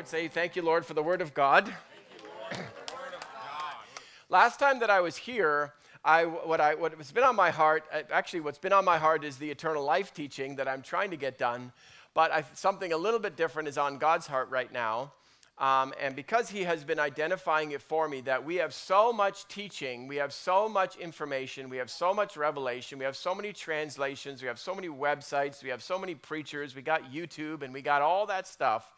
Lord. Say, Thank you, Lord, for the Word of God. Last time that I was here, I, what, I, what's been on my heart, uh, actually, what's been on my heart is the eternal life teaching that I'm trying to get done. But I, something a little bit different is on God's heart right now. Um, and because He has been identifying it for me, that we have so much teaching, we have so much information, we have so much revelation, we have so many translations, we have so many websites, we have so many preachers, we got YouTube, and we got all that stuff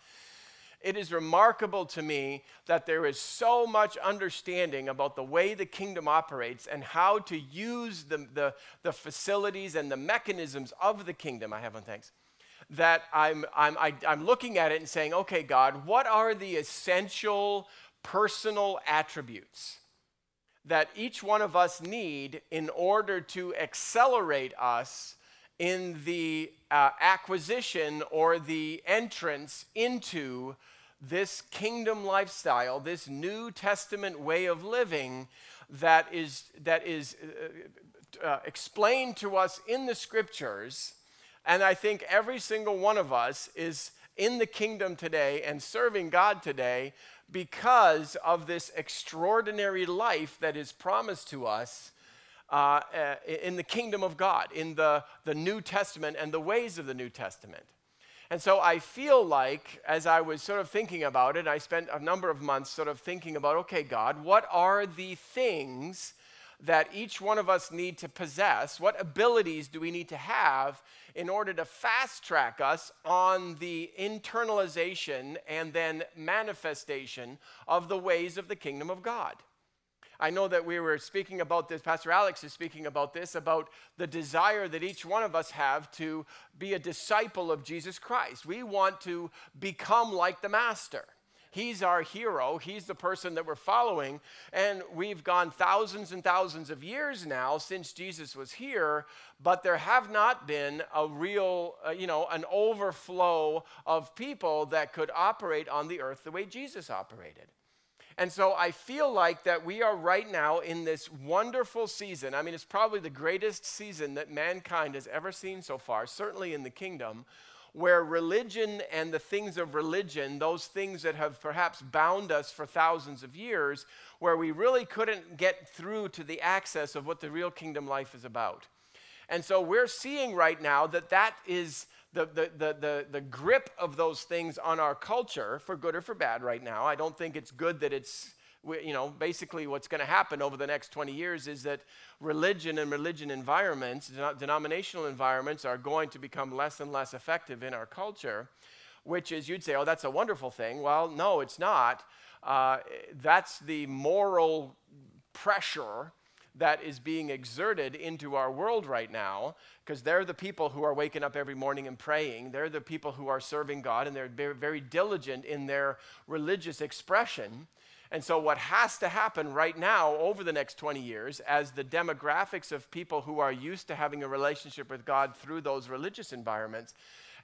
it is remarkable to me that there is so much understanding about the way the kingdom operates and how to use the, the, the facilities and the mechanisms of the kingdom. I have one, thanks. That I'm, I'm, I, am i am looking at it and saying, okay, God, what are the essential personal attributes that each one of us need in order to accelerate us in the uh, acquisition or the entrance into this kingdom lifestyle, this New Testament way of living that is, that is uh, uh, explained to us in the scriptures. And I think every single one of us is in the kingdom today and serving God today because of this extraordinary life that is promised to us uh, uh in the kingdom of God, in the, the New Testament and the ways of the New Testament. And so I feel like, as I was sort of thinking about it, I spent a number of months sort of thinking about okay, God, what are the things that each one of us need to possess? What abilities do we need to have in order to fast track us on the internalization and then manifestation of the ways of the kingdom of God? I know that we were speaking about this, Pastor Alex is speaking about this, about the desire that each one of us have to be a disciple of Jesus Christ. We want to become like the Master. He's our hero. He's the person that we're following. And we've gone thousands and thousands of years now since Jesus was here, but there have not been a real, uh, you know, an overflow of people that could operate on the earth the way Jesus operated. And so I feel like that we are right now in this wonderful season. I mean, it's probably the greatest season that mankind has ever seen so far, certainly in the kingdom, where religion and the things of religion, those things that have perhaps bound us for thousands of years, where we really couldn't get through to the access of what the real kingdom life is about. And so we're seeing right now that that is the, the, the, the, the grip of those things on our culture, for good or for bad, right now. I don't think it's good that it's, you know, basically what's going to happen over the next 20 years is that religion and religion environments, denominational environments, are going to become less and less effective in our culture, which is, you'd say, oh, that's a wonderful thing. Well, no, it's not. Uh, that's the moral pressure that is being exerted into our world right now because they're the people who are waking up every morning and praying. They're the people who are serving God and they're very, diligent in their religious expression. And so, what has to happen right now over the next 20 years, as the demographics of people who are used to having a relationship with God through those religious environments,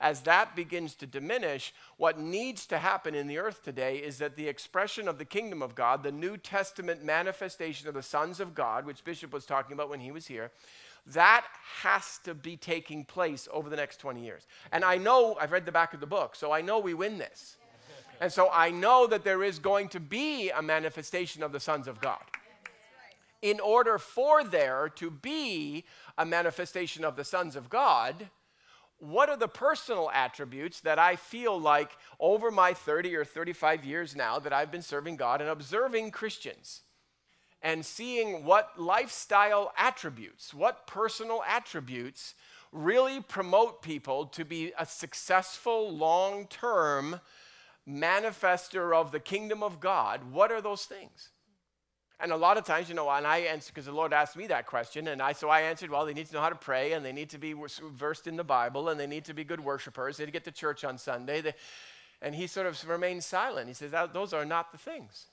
as that begins to diminish, what needs to happen in the earth today is that the expression of the kingdom of God, the New Testament manifestation of the sons of God, which Bishop was talking about when he was here, that has to be taking place over the next 20 years. And I know, I've read the back of the book, so I know we win this. And so I know that there is going to be a manifestation of the sons of God. In order for there to be a manifestation of the sons of God, what are the personal attributes that I feel like over my 30 or 35 years now that I've been serving God and observing Christians and seeing what lifestyle attributes, what personal attributes really promote people to be a successful long term manifester of the kingdom of God? What are those things? And a lot of times, you know, and I answered because the Lord asked me that question, and I so I answered, well, they need to know how to pray, and they need to be versed in the Bible, and they need to be good worshipers. They need to get to church on Sunday. They, and he sort of remained silent. He says, those are not the things.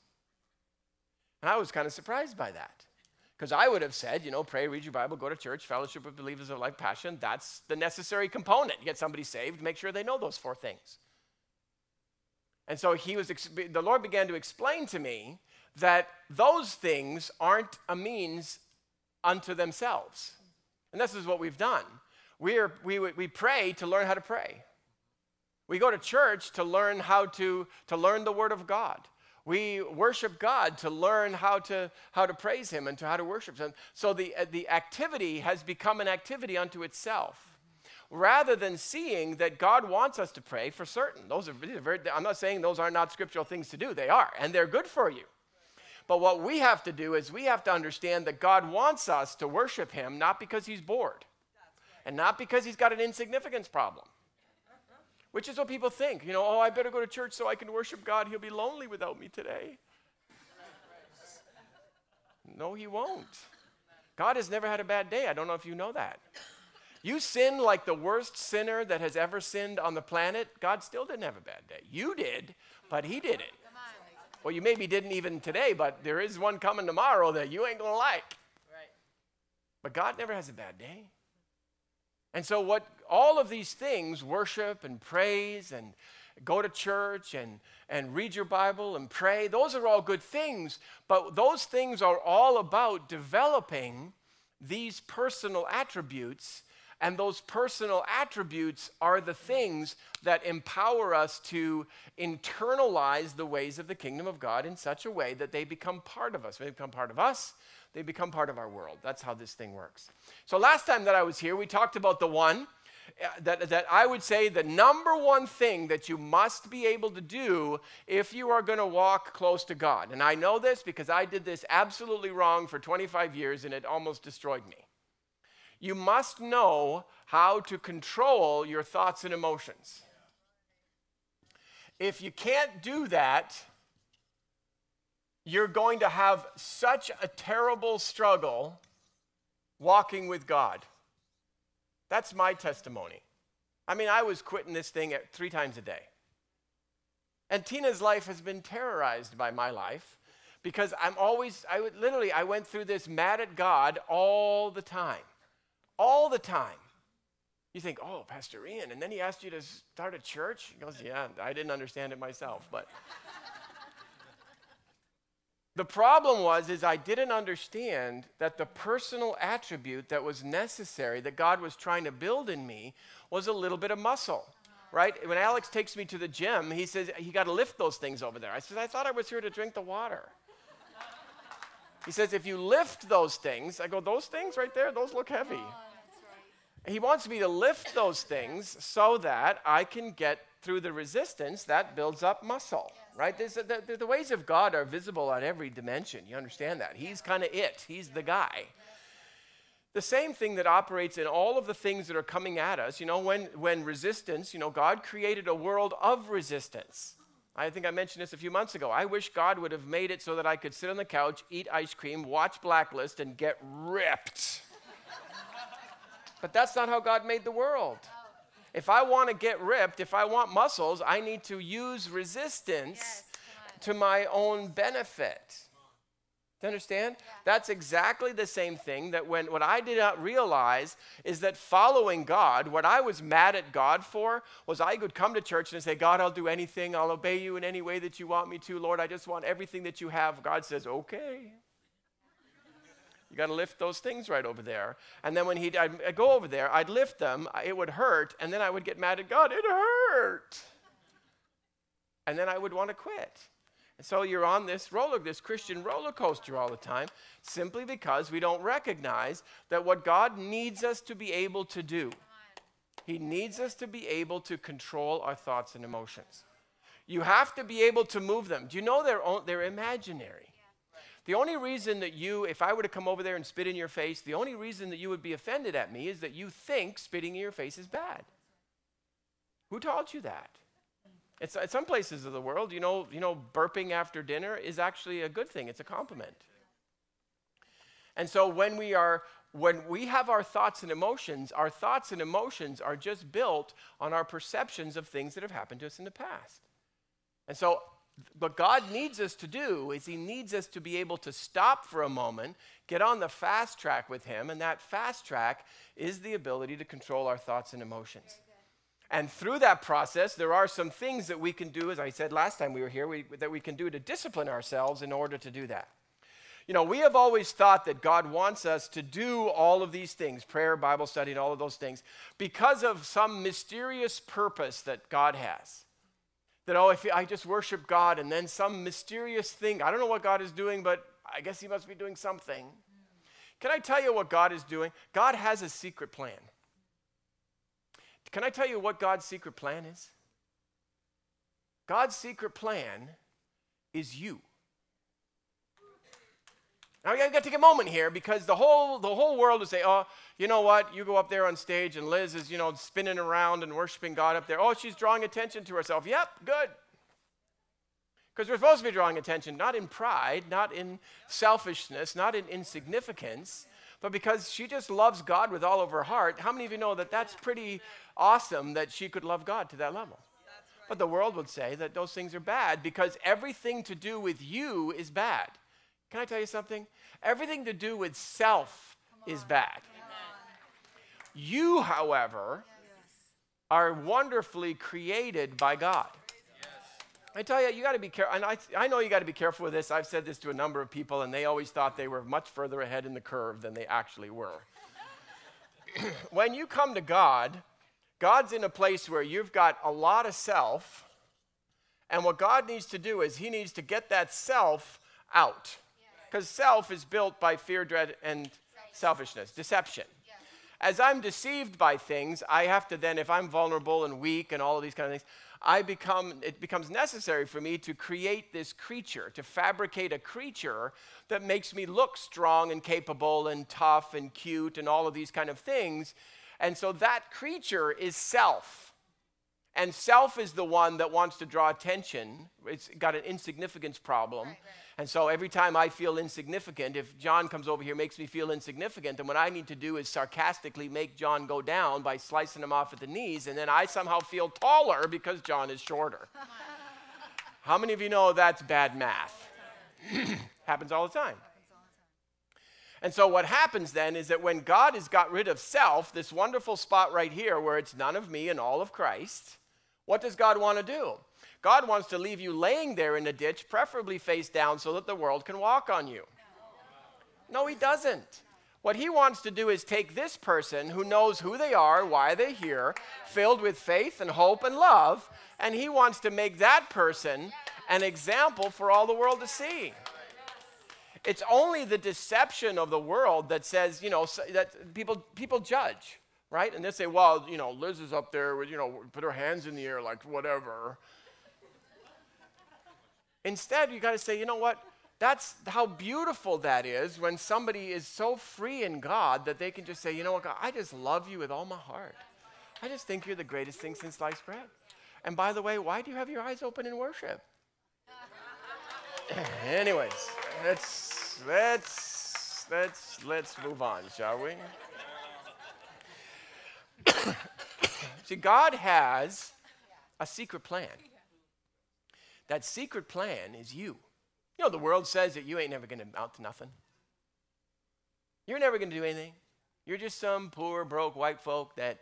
And I was kind of surprised by that. Because I would have said, you know, pray, read your Bible, go to church, fellowship with believers of like passion. That's the necessary component. Get somebody saved, make sure they know those four things. And so he was, the Lord began to explain to me that those things aren't a means unto themselves. And this is what we've done. We, are, we, we pray to learn how to pray. We go to church to learn how to, to learn the Word of God. We worship God to learn how to, how to praise Him and to how to worship Him. So the, the activity has become an activity unto itself. Rather than seeing that God wants us to pray for certain. Those are, very, I'm not saying those are not scriptural things to do, they are, and they're good for you. But what we have to do is we have to understand that God wants us to worship Him not because He's bored and not because He's got an insignificance problem which is what people think. You know, oh, I better go to church so I can worship God. He'll be lonely without me today. No, he won't. God has never had a bad day. I don't know if you know that. You sin like the worst sinner that has ever sinned on the planet, God still didn't have a bad day. You did, but he didn't. Well, you maybe didn't even today, but there is one coming tomorrow that you ain't gonna like. Right. But God never has a bad day. And so, what all of these things worship and praise and go to church and, and read your Bible and pray those are all good things. But those things are all about developing these personal attributes. And those personal attributes are the things that empower us to internalize the ways of the kingdom of God in such a way that they become part of us. They become part of us, they become part of our world. That's how this thing works. So, last time that I was here, we talked about the one uh, that, that I would say the number one thing that you must be able to do if you are going to walk close to God. And I know this because I did this absolutely wrong for 25 years and it almost destroyed me. You must know how to control your thoughts and emotions. If you can't do that, you're going to have such a terrible struggle walking with God. That's my testimony. I mean, I was quitting this thing at three times a day. And Tina's life has been terrorized by my life because I'm always, I would literally, I went through this mad at God all the time. All the time. You think, oh, Pastor Ian, and then he asked you to start a church? He goes, yeah, I didn't understand it myself, but. The problem was is I didn't understand that the personal attribute that was necessary that God was trying to build in me was a little bit of muscle. Right? When Alex takes me to the gym, he says he got to lift those things over there. I said I thought I was here to drink the water. He says if you lift those things, I go those things right there, those look heavy. He wants me to lift those things so that I can get through the resistance that builds up muscle right? The, the, the, ways of God are visible on every dimension. You understand that? He's kind of it, He's the guy. The same thing that operates in all of the things that are coming at us, you know, when, when resistance, you know, God created a world of resistance. I think I mentioned this a few months ago. I wish God would have made it so that I could sit on the couch, eat ice cream, watch Blacklist, and get ripped. But that's not how God made the world. If I want to get ripped, if I want muscles, I need to use resistance yes, to my own benefit. Do you understand? Yeah. That's exactly the same thing that when what I did not realize is that following God, what I was mad at God for was I could come to church and say, God, I'll do anything. I'll obey you in any way that you want me to. Lord, I just want everything that you have. God says, okay. You got to lift those things right over there. And then when he'd I'd go over there, I'd lift them, it would hurt, and then I would get mad at God. It hurt. And then I would want to quit. And so you're on this roller, this Christian roller coaster all the time, simply because we don't recognize that what God needs us to be able to do, He needs us to be able to control our thoughts and emotions. You have to be able to move them. Do you know they're, they're imaginary? The only reason that you, if I were to come over there and spit in your face, the only reason that you would be offended at me is that you think spitting in your face is bad. Who taught you that? It's, at some places of the world, you know, you know, burping after dinner is actually a good thing. It's a compliment. And so when we are when we have our thoughts and emotions, our thoughts and emotions are just built on our perceptions of things that have happened to us in the past. And so what God needs us to do is He needs us to be able to stop for a moment, get on the fast track with Him, and that fast track is the ability to control our thoughts and emotions. And through that process, there are some things that we can do, as I said last time we were here, we, that we can do to discipline ourselves in order to do that. You know, we have always thought that God wants us to do all of these things prayer, Bible study, and all of those things because of some mysterious purpose that God has. That, oh, if I just worship God and then some mysterious thing, I don't know what God is doing, but I guess He must be doing something. Can I tell you what God is doing? God has a secret plan. Can I tell you what God's secret plan is? God's secret plan is you. Now I got to take a moment here because the whole the whole world would say, "Oh, you know what? You go up there on stage and Liz is, you know, spinning around and worshiping God up there. Oh, she's drawing attention to herself. Yep, good. Because we're supposed to be drawing attention not in pride, not in selfishness, not in insignificance, but because she just loves God with all of her heart. How many of you know that that's pretty awesome that she could love God to that level? But the world would say that those things are bad because everything to do with you is bad. Can I tell you something? Everything to do with self is bad. You, however, are wonderfully created by God. I tell you, you got to be careful. And I, I know you got to be careful with this. I've said this to a number of people, and they always thought they were much further ahead in the curve than they actually were. when you come to God, God's in a place where you've got a lot of self, and what God needs to do is He needs to get that self out. Because self is built by fear, dread, and selfishness, deception. As I'm deceived by things, I have to then, if I'm vulnerable and weak and all of these kind of things, I become, it becomes necessary for me to create this creature, to fabricate a creature that makes me look strong and capable and tough and cute and all of these kind of things. And so that creature is self. And self is the one that wants to draw attention. It's got an insignificance problem. Right, right. And so every time I feel insignificant, if John comes over here makes me feel insignificant, then what I need to do is sarcastically make John go down by slicing him off at the knees, and then I somehow feel taller because John is shorter. How many of you know that's bad math? Happens all the time. And so, what happens then is that when God has got rid of self, this wonderful spot right here where it's none of me and all of Christ, what does God want to do? God wants to leave you laying there in a ditch, preferably face down, so that the world can walk on you. No, He doesn't. What He wants to do is take this person who knows who they are, why they're here, filled with faith and hope and love, and He wants to make that person an example for all the world to see. It's only the deception of the world that says, you know, that people, people judge right? And they say, well, you know, Liz is up there with, you know, put her hands in the air like whatever. Instead, you got to say, you know what? That's how beautiful that is when somebody is so free in God that they can just say, you know what, God, I just love you with all my heart. I just think you're the greatest thing since sliced bread. And by the way, why do you have your eyes open in worship? Anyways, let's let's let's let's move on, shall we? See, God has a secret plan. That secret plan is you. You know, the world says that you ain't never going to amount to nothing. You're never going to do anything. You're just some poor, broke white folk that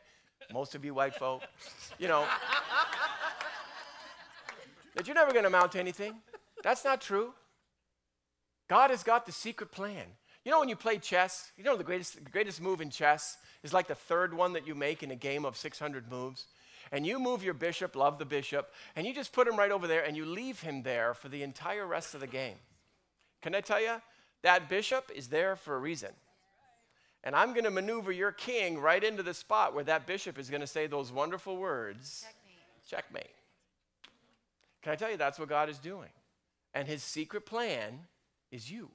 most of you white folk, you know, that you're never going to amount to anything. That's not true. God has got the secret plan. You know, when you play chess, you know the greatest, the greatest move in chess is like the third one that you make in a game of 600 moves. And you move your bishop, love the bishop, and you just put him right over there and you leave him there for the entire rest of the game. Can I tell you? That bishop is there for a reason. And I'm going to maneuver your king right into the spot where that bishop is going to say those wonderful words Checkmate. Checkmate. Can I tell you that's what God is doing? And his secret plan is you.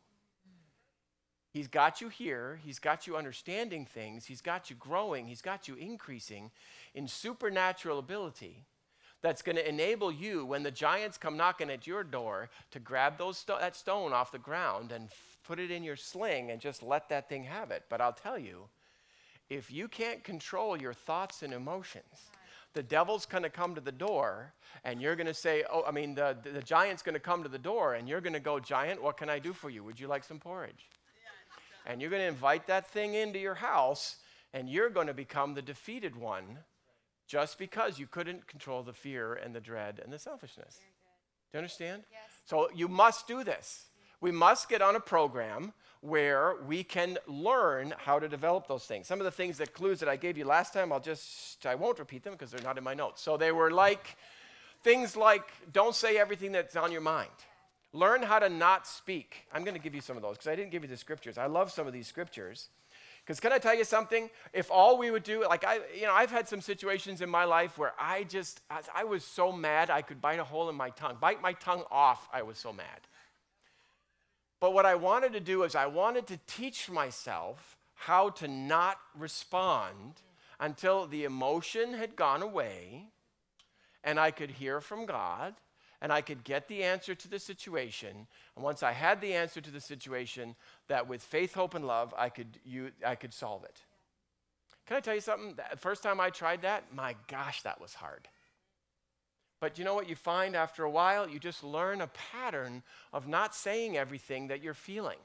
He's got you here. He's got you understanding things. He's got you growing. He's got you increasing in supernatural ability that's going to enable you, when the giants come knocking at your door, to grab those sto- that stone off the ground and put it in your sling and just let that thing have it. But I'll tell you, if you can't control your thoughts and emotions, the devil's going to come to the door and you're going to say, Oh, I mean, the, the, the giant's going to come to the door and you're going to go, Giant, what can I do for you? Would you like some porridge? And you're going to invite that thing into your house, and you're going to become the defeated one just because you couldn't control the fear and the dread and the selfishness. Do you understand? Yes. So you must do this. We must get on a program where we can learn how to develop those things. Some of the things that clues that I gave you last time, I'll just I won't repeat them because they're not in my notes. So they were like things like don't say everything that's on your mind. Learn how to not speak. I'm going to give you some of those because I didn't give you the scriptures. I love some of these scriptures. Because can I tell you something? If all we would do, like I, you know, I've had some situations in my life where I just, I was so mad I could bite a hole in my tongue, bite my tongue off. I was so mad. But what I wanted to do is I wanted to teach myself how to not respond until the emotion had gone away and I could hear from God and I could get the answer to the situation. And once I had the answer to the situation, that with faith, hope, and love, I could, you, I could solve it. Can I tell you something? The first time I tried that, my gosh, that was hard. But you know what you find after a while? You just learn a pattern of not saying everything that you're feeling.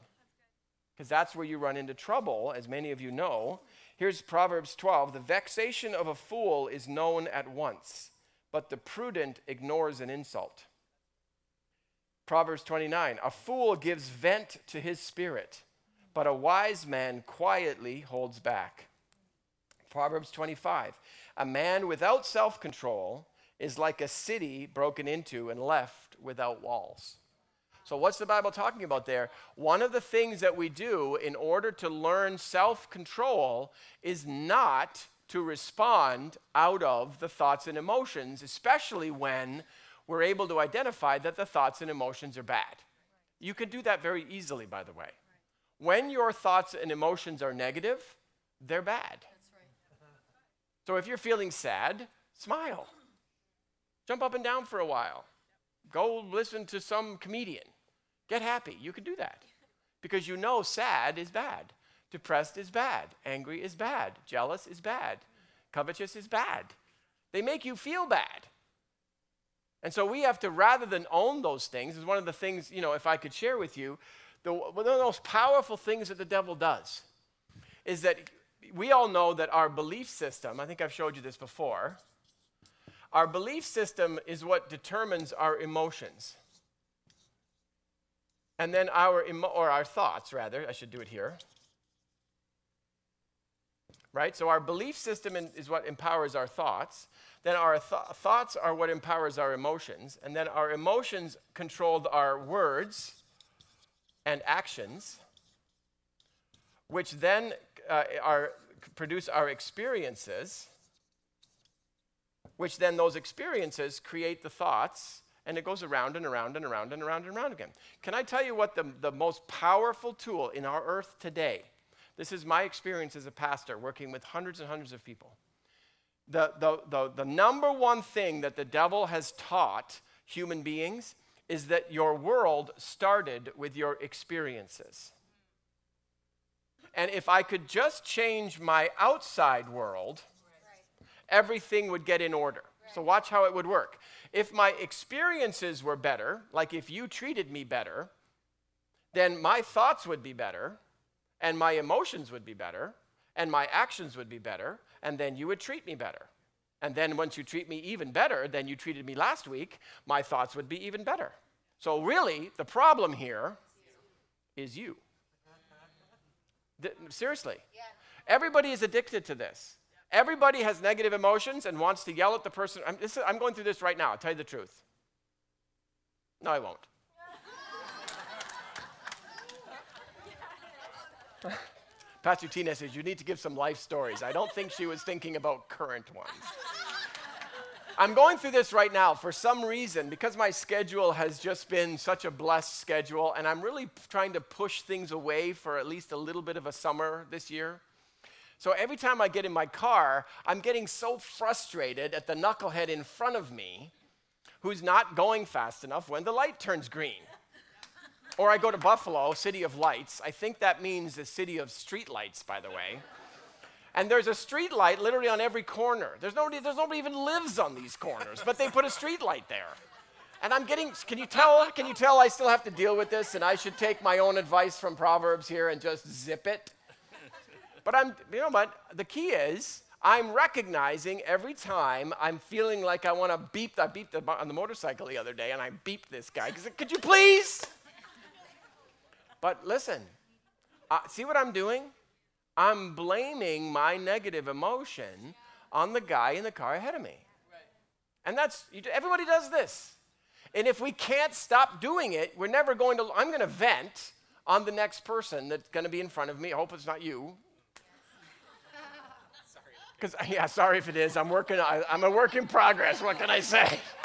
Because that's where you run into trouble, as many of you know. Here's Proverbs 12 The vexation of a fool is known at once, but the prudent ignores an insult. Proverbs 29 A fool gives vent to his spirit, but a wise man quietly holds back. Proverbs 25 A man without self control is like a city broken into and left without walls. So, what's the Bible talking about there? One of the things that we do in order to learn self control is not to respond out of the thoughts and emotions, especially when we're able to identify that the thoughts and emotions are bad. You can do that very easily, by the way. When your thoughts and emotions are negative, they're bad. So if you're feeling sad, smile. Jump up and down for a while. Go listen to some comedian. Get happy. You can do that because you know sad is bad, depressed is bad, angry is bad, jealous is bad, covetous is bad. They make you feel bad. And so we have to, rather than own those things, is one of the things, you know, if I could share with you, the, one of the most powerful things that the devil does is that we all know that our belief system, I think I've showed you this before, our belief system is what determines our emotions. And then our, emo- or our thoughts, rather, I should do it here. Right? So our belief system in, is what empowers our thoughts. Then our th- thoughts are what empowers our emotions. And then our emotions control our words and actions, which then uh, are, produce our experiences which then those experiences create the thoughts, and it goes around and around and around and around and around again. Can I tell you what the, the most powerful tool in our earth today? This is my experience as a pastor working with hundreds and hundreds of people. The, the, the, the number one thing that the devil has taught human beings is that your world started with your experiences. And if I could just change my outside world, everything would get in order. So, watch how it would work. If my experiences were better, like if you treated me better, then my thoughts would be better, and my emotions would be better, and my actions would be better, and then you would treat me better. And then once you treat me even better than you treated me last week, my thoughts would be even better. So, really, the problem here is you. seriously. Everybody is addicted to this. Everybody has negative emotions and wants to yell at the person. I'm, is, I'm going through this right now, I'll tell you the truth. No, I won't. Pastor Tina says, You need to give some life stories. I don't think she was thinking about current ones. I'm going through this right now for some reason because my schedule has just been such a blessed schedule, and I'm really trying to push things away for at least a little bit of a summer this year. So every time I get in my car, I'm getting so frustrated at the knucklehead in front of me who's not going fast enough when the light turns green. Or I go to Buffalo, city of lights. I think that means the city of street lights, by the way. And there's a street light literally on every corner. There's nobody, there's nobody even lives on these corners, but they put a street light there. And I'm getting, can you tell, can you tell I still have to deal with this and I should take my own advice from Proverbs here and just zip it? But I'm, you know what? The key is I'm recognizing every time I'm feeling like I want to beep. I beeped on the motorcycle the other day, and I beeped this guy. Could you please? But listen, uh, see what I'm doing? I'm blaming my negative emotion on the guy in the car ahead of me. And that's, everybody does this. And if we can't stop doing it, we're never going to, I'm going to vent on the next person that's going to be in front of me. I hope it's not you. Because, yeah, sorry if it is. I'm working, I'm a work in progress. What can I say?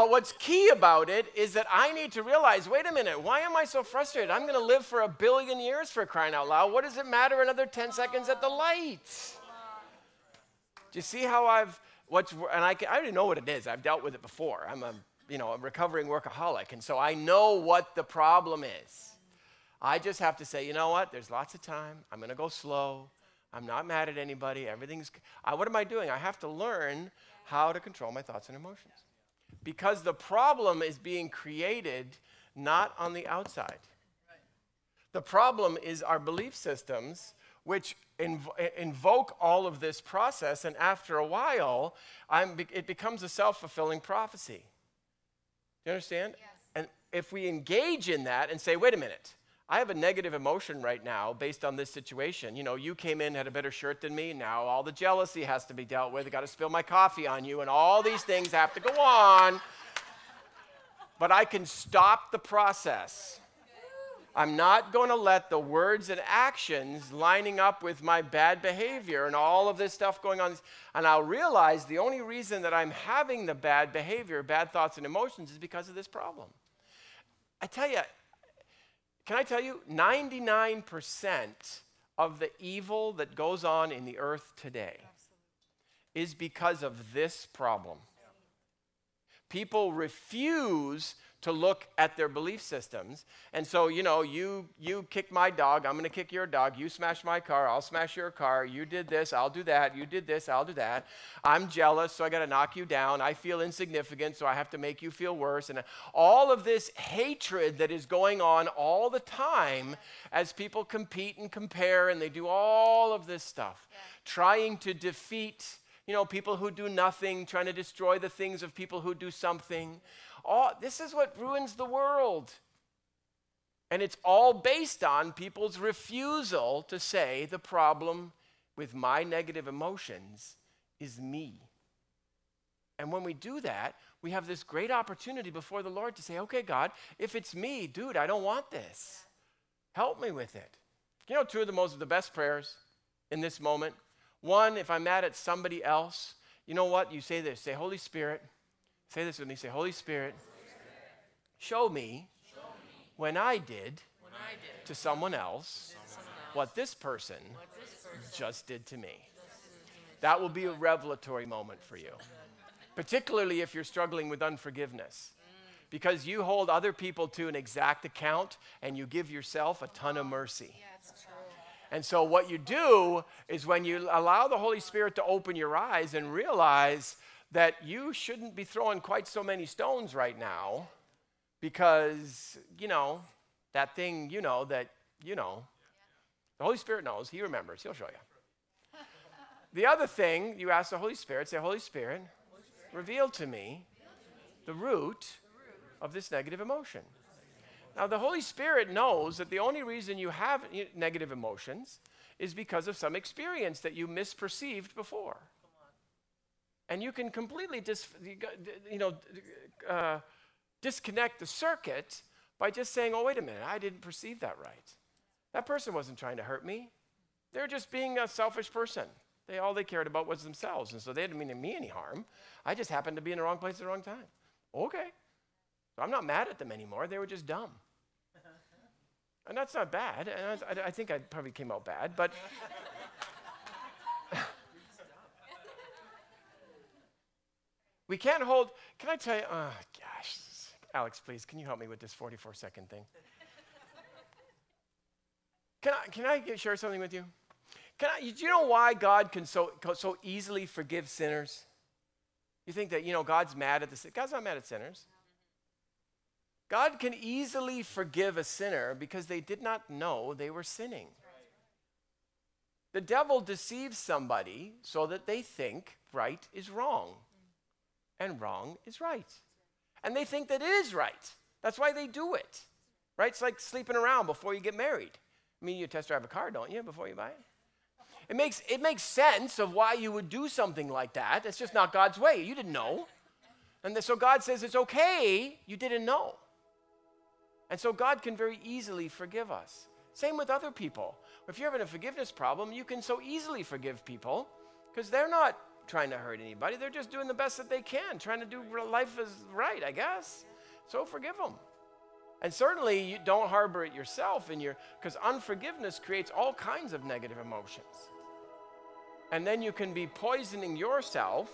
But what's key about it is that I need to realize wait a minute, why am I so frustrated? I'm going to live for a billion years for crying out loud. What does it matter another 10 seconds at the light? Do you see how I've, what's, and I, can, I already know what it is. I've dealt with it before. I'm a, you know, a recovering workaholic, and so I know what the problem is. I just have to say, you know what? There's lots of time. I'm going to go slow. I'm not mad at anybody. Everything's, I, what am I doing? I have to learn how to control my thoughts and emotions because the problem is being created not on the outside. The problem is our belief systems, which inv- invoke all of this process, and after a while, be- it becomes a self fulfilling prophecy. Do you understand? Yes. And if we engage in that and say, wait a minute, I have a negative emotion right now based on this situation. You know, you came in, had a better shirt than me. Now all the jealousy has to be dealt with. I got to spill my coffee on you, and all these things have to go on. But I can stop the process. I'm not going to let the words and actions lining up with my bad behavior and all of this stuff going on. And I'll realize the only reason that I'm having the bad behavior, bad thoughts and emotions is because of this problem. I tell you, can I tell you, 99% of the evil that goes on in the earth today Absolutely. is because of this problem. People refuse to look at their belief systems. And so, you know, you you kick my dog, I'm going to kick your dog. You smash my car, I'll smash your car. You did this, I'll do that. You did this, I'll do that. I'm jealous, so I got to knock you down. I feel insignificant, so I have to make you feel worse. And all of this hatred that is going on all the time as people compete and compare and they do all of this stuff, yeah. trying to defeat you know, people who do nothing, trying to destroy the things of people who do something. All, this is what ruins the world. And it's all based on people's refusal to say the problem with my negative emotions is me. And when we do that, we have this great opportunity before the Lord to say, okay, God, if it's me, dude, I don't want this. Help me with it. You know, two of the most of the best prayers in this moment. One, if I'm mad at somebody else, you know what? You say this say, Holy Spirit, Say this with me. Say, Holy Spirit, show me when I did to someone else what this person just did to me. That will be a revelatory moment for you, particularly if you're struggling with unforgiveness. Because you hold other people to an exact account and you give yourself a ton of mercy. And so, what you do is when you allow the Holy Spirit to open your eyes and realize that you shouldn't be throwing quite so many stones right now because, you know, that thing, you know, that, you know, the Holy Spirit knows, He remembers, He'll show you. the other thing, you ask the Holy Spirit, say, Holy Spirit, reveal to me the root of this negative emotion. Now, the Holy Spirit knows that the only reason you have negative emotions is because of some experience that you misperceived before and you can completely dis, you know, uh, disconnect the circuit by just saying, oh, wait a minute, I didn't perceive that right. That person wasn't trying to hurt me. They're just being a selfish person. They, all they cared about was themselves, and so they didn't mean to me any harm. I just happened to be in the wrong place at the wrong time. Okay. So I'm not mad at them anymore. They were just dumb. And that's not bad. And I, I think I probably came out bad, but We can't hold, can I tell you, oh gosh, Alex, please, can you help me with this 44 second thing? Can I, can I share something with you? Can I, do you know why God can so, so easily forgive sinners? You think that, you know, God's mad at the God's not mad at sinners. God can easily forgive a sinner because they did not know they were sinning. The devil deceives somebody so that they think right is wrong and wrong is right. And they think that it is right. That's why they do it, right? It's like sleeping around before you get married. I mean, you test drive a car, don't you, before you buy it? It makes, it makes sense of why you would do something like that. It's just not God's way. You didn't know. And so God says it's okay, you didn't know. And so God can very easily forgive us. Same with other people. If you're having a forgiveness problem, you can so easily forgive people because they're not trying to hurt anybody. They're just doing the best that they can, trying to do life as right, I guess. So forgive them. And certainly you don't harbor it yourself in your because unforgiveness creates all kinds of negative emotions. And then you can be poisoning yourself,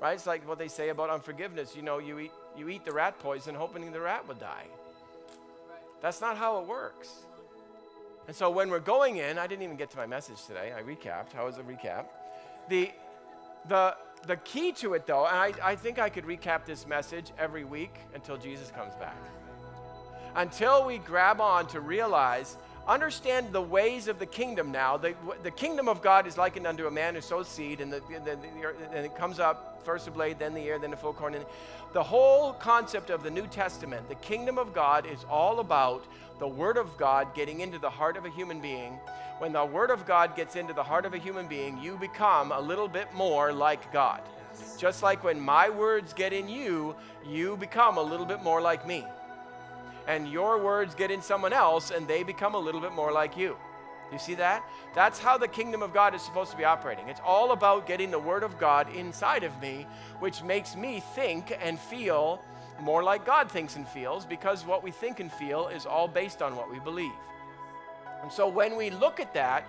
right? It's like what they say about unforgiveness. You know, you eat you eat the rat poison hoping the rat will die. That's not how it works. And so when we're going in, I didn't even get to my message today. I recapped. How was the recap? The, the, the key to it, though, and I, I think I could recap this message every week until Jesus comes back. Until we grab on to realize understand the ways of the kingdom now. The, the kingdom of God is likened unto a man who sows seed, and, the, the, and it comes up first the blade, then the ear, then the full corn. And the whole concept of the New Testament, the kingdom of God, is all about the Word of God getting into the heart of a human being. When the Word of God gets into the heart of a human being, you become a little bit more like God. Just like when my words get in you, you become a little bit more like me and your words get in someone else and they become a little bit more like you. You see that? That's how the kingdom of God is supposed to be operating. It's all about getting the word of God inside of me, which makes me think and feel more like God thinks and feels because what we think and feel is all based on what we believe. And so when we look at that,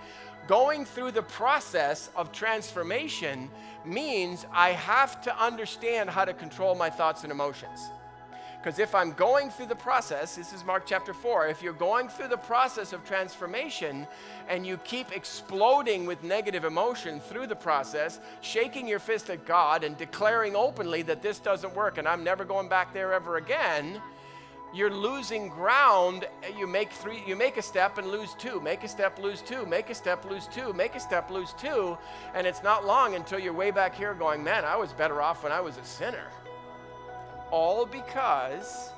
going through the process of transformation means I have to understand how to control my thoughts and emotions. Because if I'm going through the process, this is Mark chapter 4, if you're going through the process of transformation and you keep exploding with negative emotion through the process, shaking your fist at God and declaring openly that this doesn't work and I'm never going back there ever again, you're losing ground. You make three, you make a step and lose two, make a step, lose two, make a step, lose two, make a step, lose two, and it's not long until you're way back here going, man, I was better off when I was a sinner all because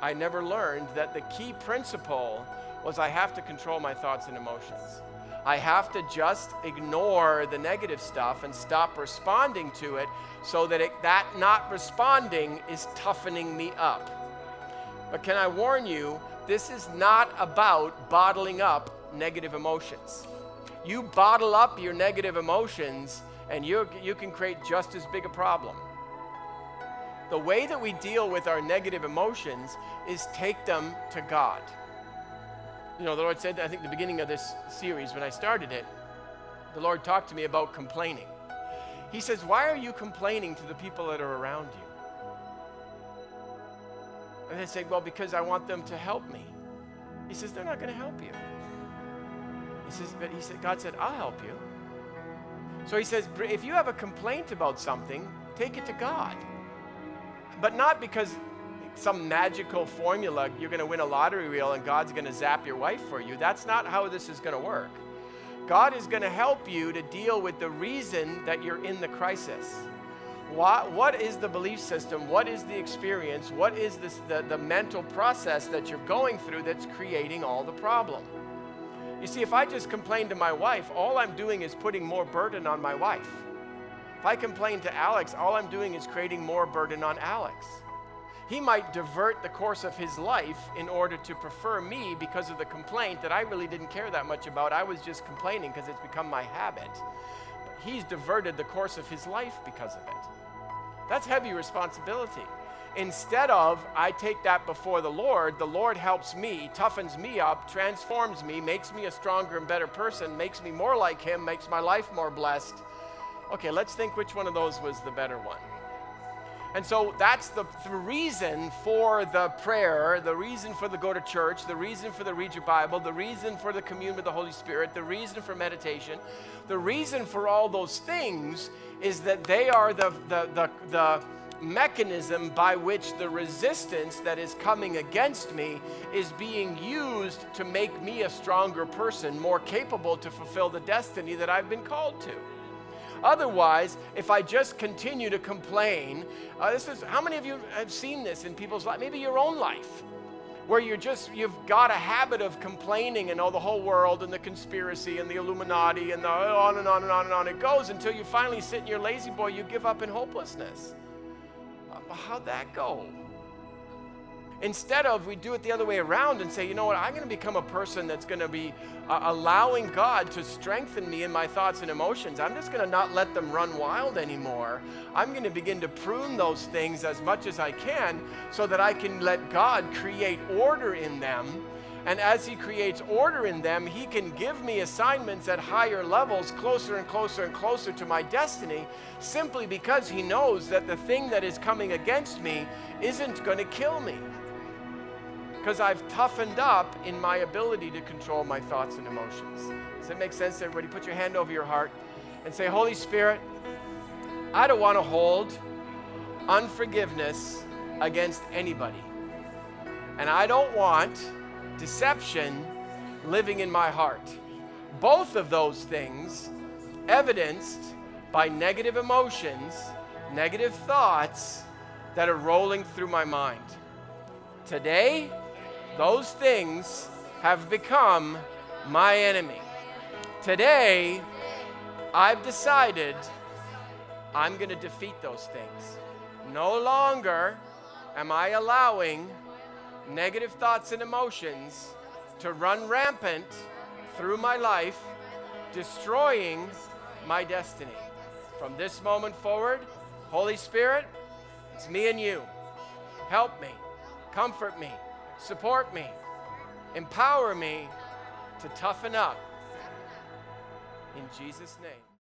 I never learned that the key principle was I have to control my thoughts and emotions. I have to just ignore the negative stuff and stop responding to it so that it, that not responding is toughening me up. But can I warn you, this is not about bottling up negative emotions. You bottle up your negative emotions and you, you can create just as big a problem the way that we deal with our negative emotions is take them to God. You know, the Lord said, I think, the beginning of this series, when I started it, the Lord talked to me about complaining. He says, Why are you complaining to the people that are around you? And I said, Well, because I want them to help me. He says, They're not going to help you. He says, But he said, God said, I'll help you. So he says, If you have a complaint about something, take it to God but not because some magical formula you're going to win a lottery wheel and God's going to zap your wife for you. That's not how this is going to work. God is going to help you to deal with the reason that you're in the crisis. What, what is the belief system? What is the experience? What is this, the, the mental process that you're going through that's creating all the problem? You see, if I just complain to my wife, all I'm doing is putting more burden on my wife. If I complain to Alex, all I'm doing is creating more burden on Alex. He might divert the course of his life in order to prefer me because of the complaint that I really didn't care that much about. I was just complaining because it's become my habit. But he's diverted the course of his life because of it. That's heavy responsibility. Instead of, I take that before the Lord, the Lord helps me, toughens me up, transforms me, makes me a stronger and better person, makes me more like Him, makes my life more blessed Okay, let's think which one of those was the better one. And so that's the, the, reason for the prayer, the reason for the go to church, the reason for the read your Bible, the reason for the commune with the Holy Spirit, the reason for meditation. The reason for all those things is that they are the, the, the, the mechanism by which the resistance that is coming against me is being used to make me a stronger person, more capable to fulfill the destiny that I've been called to. Otherwise, if I just continue to complain, uh, this is how many of you have seen this in people's life? Maybe your own life, where you're just, you've got a habit of complaining and all the whole world and the conspiracy and the Illuminati and the on and on and on and on it goes until you finally sit in your lazy boy, you give up in hopelessness. How'd that go? Instead of, we do it the other way around and say, you know what, I'm going to become a person that's going to be uh, allowing God to strengthen me in my thoughts and emotions. I'm just going to not let them run wild anymore. I'm going to begin to prune those things as much as I can so that I can let God create order in them. And as He creates order in them, He can give me assignments at higher levels, closer and closer and closer to my destiny, simply because He knows that the thing that is coming against me isn't going to kill me because I've toughened up in my ability to control my thoughts and emotions. Does that make sense, everybody? Put your hand over your heart and say, Holy Spirit, I don't want to hold unforgiveness against anybody. And I don't want deception living in my heart. Both of those things evidenced by negative emotions, negative thoughts that are rolling through my mind. Today, those things have become my enemy. Today, I've decided I'm going to defeat those things. No longer am I allowing negative thoughts and emotions to run rampant through my life, destroying my destiny. From this moment forward, Holy Spirit, it's me and you. Help me, comfort me, support me, empower me to toughen up. In Jesus' name.